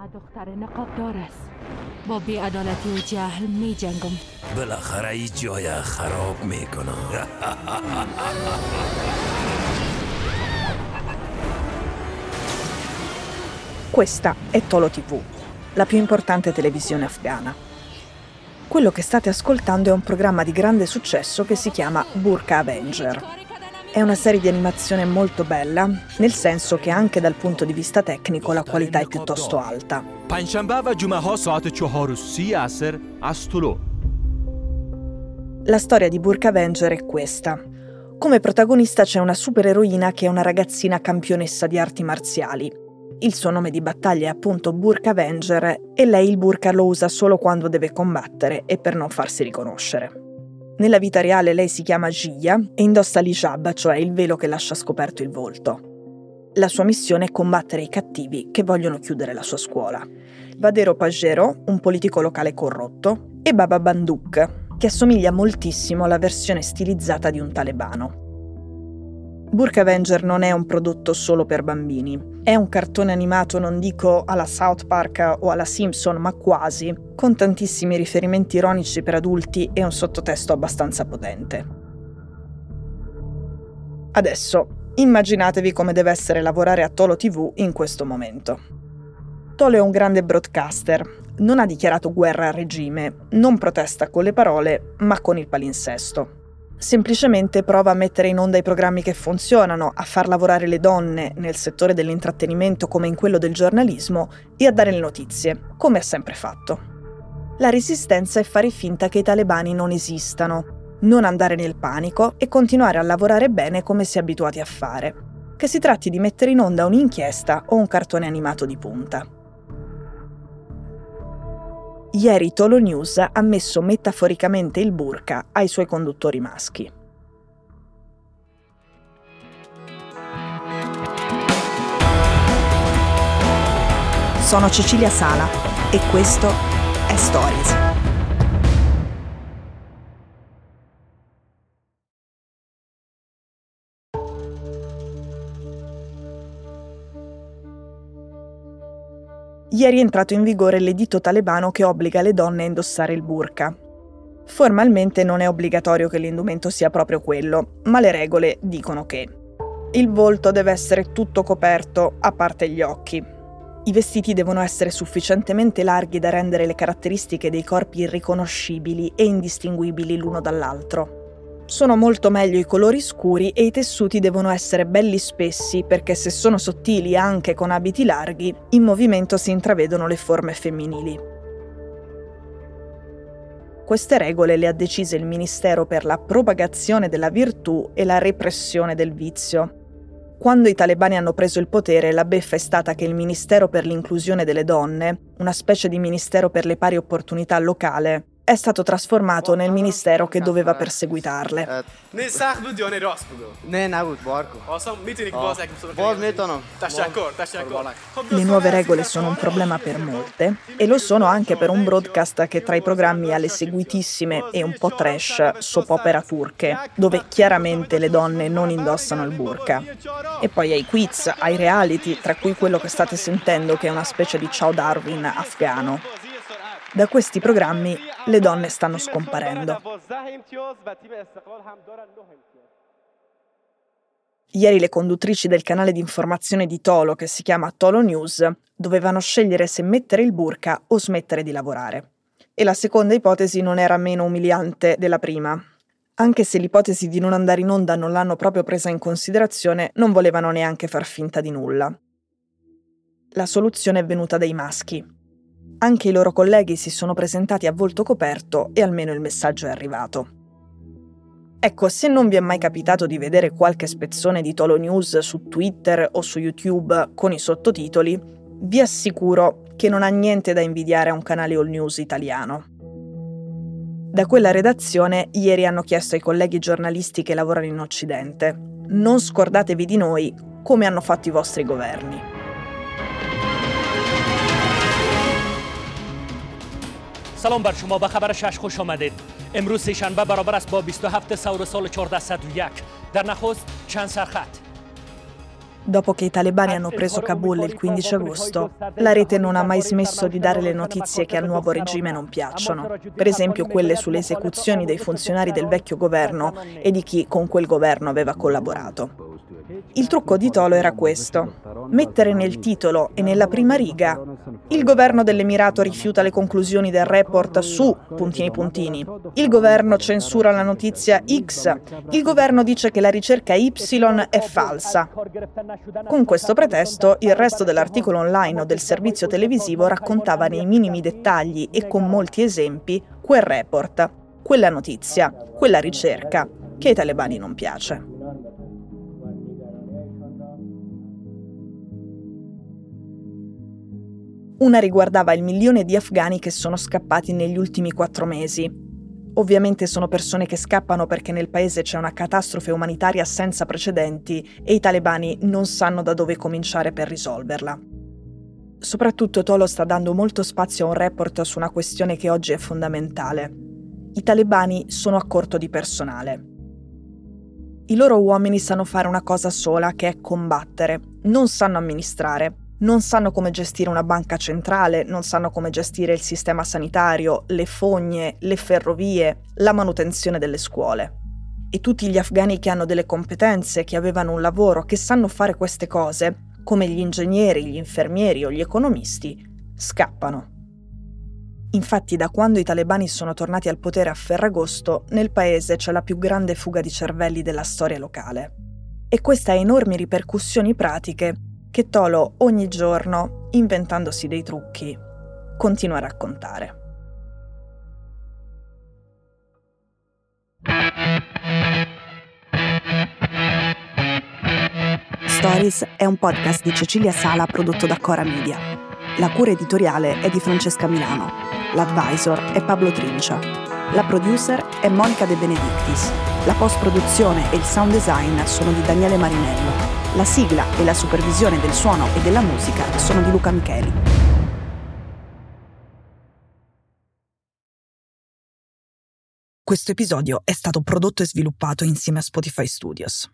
فقط دختر نقابدار است با بیعدالتی و جهل می جنگم بالاخره ای جای خراب میکنم Questa è Tolo TV, la più importante televisione afghana. Quello che state ascoltando è un programma di grande successo che si chiama Burka Avenger. È una serie di animazione molto bella, nel senso che anche dal punto di vista tecnico la qualità è piuttosto alta. La storia di Burk Avenger è questa. Come protagonista c'è una supereroina che è una ragazzina campionessa di arti marziali. Il suo nome di battaglia è appunto Burk Avenger e lei il burka lo usa solo quando deve combattere e per non farsi riconoscere. Nella vita reale lei si chiama Jia e indossa l'hijab, cioè il velo che lascia scoperto il volto. La sua missione è combattere i cattivi che vogliono chiudere la sua scuola. Vadero Pajero, un politico locale corrotto, e Baba Banduk, che assomiglia moltissimo alla versione stilizzata di un talebano. Burka Avenger non è un prodotto solo per bambini. È un cartone animato, non dico alla South Park o alla Simpson, ma quasi, con tantissimi riferimenti ironici per adulti e un sottotesto abbastanza potente. Adesso, immaginatevi come deve essere lavorare a Tolo TV in questo momento. Tolo è un grande broadcaster, non ha dichiarato guerra al regime, non protesta con le parole, ma con il palinsesto semplicemente prova a mettere in onda i programmi che funzionano, a far lavorare le donne nel settore dell'intrattenimento come in quello del giornalismo e a dare le notizie, come ha sempre fatto. La resistenza è fare finta che i talebani non esistano, non andare nel panico e continuare a lavorare bene come si è abituati a fare. Che si tratti di mettere in onda un'inchiesta o un cartone animato di punta. Ieri Tolo News ha messo metaforicamente il burka ai suoi conduttori maschi. Sono Cecilia Sala e questo è Stories. Ieri è entrato in vigore l'editto talebano che obbliga le donne a indossare il burka. Formalmente non è obbligatorio che l'indumento sia proprio quello, ma le regole dicono che il volto deve essere tutto coperto, a parte gli occhi. I vestiti devono essere sufficientemente larghi da rendere le caratteristiche dei corpi irriconoscibili e indistinguibili l'uno dall'altro. Sono molto meglio i colori scuri e i tessuti devono essere belli spessi perché se sono sottili anche con abiti larghi, in movimento si intravedono le forme femminili. Queste regole le ha decise il Ministero per la propagazione della virtù e la repressione del vizio. Quando i talebani hanno preso il potere, la beffa è stata che il Ministero per l'inclusione delle donne, una specie di Ministero per le pari opportunità locale, è stato trasformato nel ministero che doveva perseguitarle. Le nuove regole sono un problema per molte e lo sono anche per un broadcast che tra i programmi ha le seguitissime e un po' trash soppopera turche, dove chiaramente le donne non indossano il burka. E poi ai quiz, ai reality, tra cui quello che state sentendo che è una specie di ciao Darwin afghano. Da questi programmi le donne stanno scomparendo. Ieri le conduttrici del canale di informazione di Tolo, che si chiama Tolo News, dovevano scegliere se mettere il burka o smettere di lavorare. E la seconda ipotesi non era meno umiliante della prima. Anche se l'ipotesi di non andare in onda non l'hanno proprio presa in considerazione, non volevano neanche far finta di nulla. La soluzione è venuta dai maschi. Anche i loro colleghi si sono presentati a volto coperto e almeno il messaggio è arrivato. Ecco, se non vi è mai capitato di vedere qualche spezzone di Tolo News su Twitter o su YouTube con i sottotitoli, vi assicuro che non ha niente da invidiare a un canale all news italiano. Da quella redazione ieri hanno chiesto ai colleghi giornalisti che lavorano in Occidente, non scordatevi di noi come hanno fatto i vostri governi. سلام بر شما به خبر شش خوش آمدید امروز سهشنبه برابر است با 27 سور سال 1401 در نخست چند سرخط Dopo che i talebani hanno preso Kabul il 15 agosto, la rete non ha mai smesso di dare le notizie che al nuovo regime non piacciono, per esempio quelle sulle esecuzioni dei funzionari del vecchio governo e di chi con quel governo aveva collaborato. Il trucco di Tolo era questo, mettere nel titolo e nella prima riga il governo dell'Emirato rifiuta le conclusioni del report su puntini puntini, il governo censura la notizia X, il governo dice che la ricerca Y è falsa. Con questo pretesto il resto dell'articolo online o del servizio televisivo raccontava nei minimi dettagli e con molti esempi quel report, quella notizia, quella ricerca che ai talebani non piace. Una riguardava il milione di afghani che sono scappati negli ultimi quattro mesi. Ovviamente sono persone che scappano perché nel paese c'è una catastrofe umanitaria senza precedenti e i talebani non sanno da dove cominciare per risolverla. Soprattutto Tolo sta dando molto spazio a un report su una questione che oggi è fondamentale. I talebani sono a corto di personale. I loro uomini sanno fare una cosa sola, che è combattere, non sanno amministrare non sanno come gestire una banca centrale, non sanno come gestire il sistema sanitario, le fogne, le ferrovie, la manutenzione delle scuole. E tutti gli afghani che hanno delle competenze, che avevano un lavoro, che sanno fare queste cose, come gli ingegneri, gli infermieri o gli economisti, scappano. Infatti da quando i talebani sono tornati al potere a Ferragosto, nel paese c'è la più grande fuga di cervelli della storia locale. E questa ha enormi ripercussioni pratiche che Tolo ogni giorno, inventandosi dei trucchi, continua a raccontare. Stories è un podcast di Cecilia Sala prodotto da Cora Media. La cura editoriale è di Francesca Milano. L'advisor è Pablo Trincia. La producer è Monica De Benedictis. La post-produzione e il sound design sono di Daniele Marinello. La sigla e la supervisione del suono e della musica sono di Luca Micheli. Questo episodio è stato prodotto e sviluppato insieme a Spotify Studios.